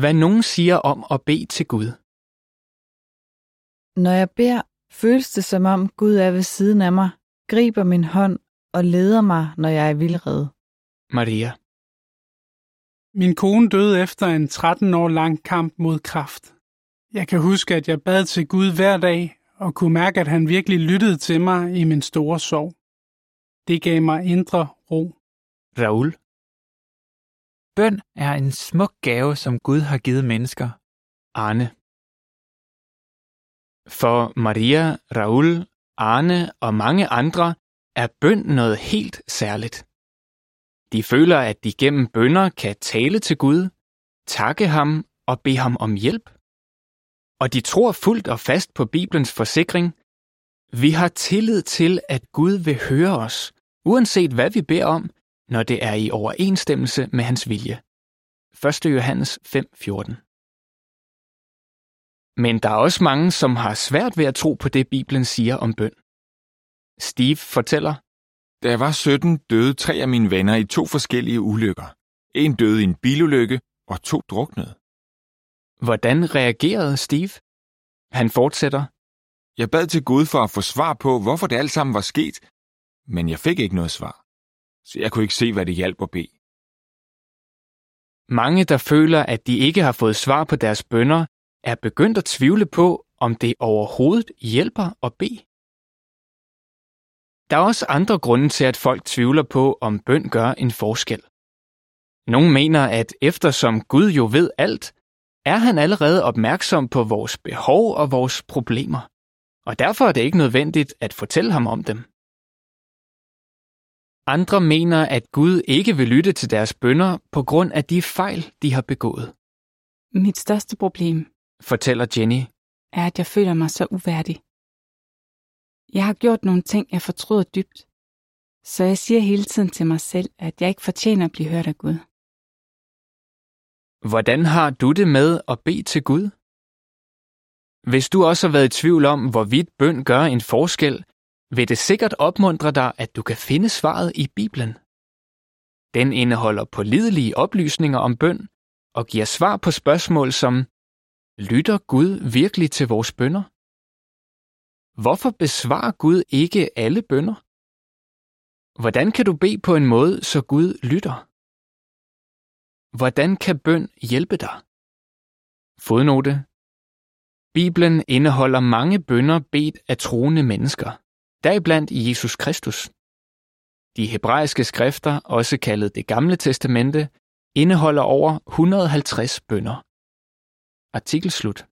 Hvad nogen siger om at bede til Gud. Når jeg beder, føles det som om Gud er ved siden af mig, griber min hånd og leder mig, når jeg er vildrede. Maria. Min kone døde efter en 13 år lang kamp mod kræft. Jeg kan huske, at jeg bad til Gud hver dag og kunne mærke, at han virkelig lyttede til mig i min store sorg. Det gav mig indre ro. Raul. Bøn er en smuk gave, som Gud har givet mennesker. Arne. For Maria, Raul, Arne og mange andre er bøn noget helt særligt. De føler, at de gennem bønder kan tale til Gud, takke ham og bede ham om hjælp. Og de tror fuldt og fast på Bibelens forsikring. Vi har tillid til, at Gud vil høre os, uanset hvad vi beder om, når det er i overensstemmelse med hans vilje. 1. Johannes 5:14. Men der er også mange, som har svært ved at tro på det, Bibelen siger om bøn. Steve fortæller, Da jeg var 17, døde tre af mine venner i to forskellige ulykker. En døde i en bilulykke, og to druknede. hvordan reagerede Steve? Han fortsætter, Jeg bad til Gud for at få svar på, hvorfor det alt sammen var sket, men jeg fik ikke noget svar. Så jeg kunne ikke se, hvad det hjalp at bede. mange, der føler, at de ikke har fået svar på deres bønder, er begyndt at tvivle på, om det overhovedet hjælper at bede. Der er også andre grunde til, at folk tvivler på, om bøn gør en forskel. Nogle mener, at eftersom Gud jo ved alt, er han allerede opmærksom på vores behov og vores problemer, og derfor er det ikke nødvendigt at fortælle ham om dem. Andre mener, at Gud ikke vil lytte til deres bønder på grund af de fejl, de har begået, Mit største problem fortæller Jenny. er, at jeg føler mig så uværdig. Jeg har gjort nogle ting, jeg fortryder dybt. Så jeg siger hele tiden til mig selv, at jeg ikke fortjener at blive hørt af Gud. Hvordan har du det med at bede til Gud? Hvis du også har været i tvivl om, hvorvidt bøn gør en forskel, vil det sikkert opmuntre dig, at du kan finde svaret i Bibelen. Den indeholder pålidelige oplysninger om bøn og giver svar på spørgsmål som, lytter Gud virkelig til vores bønder? Hvorfor besvarer Gud ikke alle bønder? Hvordan kan du bede på en måde, så Gud lytter? Hvordan kan bøn hjælpe dig? Fodnote. Bibelen indeholder mange bønder bedt af troende mennesker, deriblandt Jesus Kristus. De hebraiske skrifter, også kaldet det gamle testamente, indeholder over 150 bønder. Artikel slut.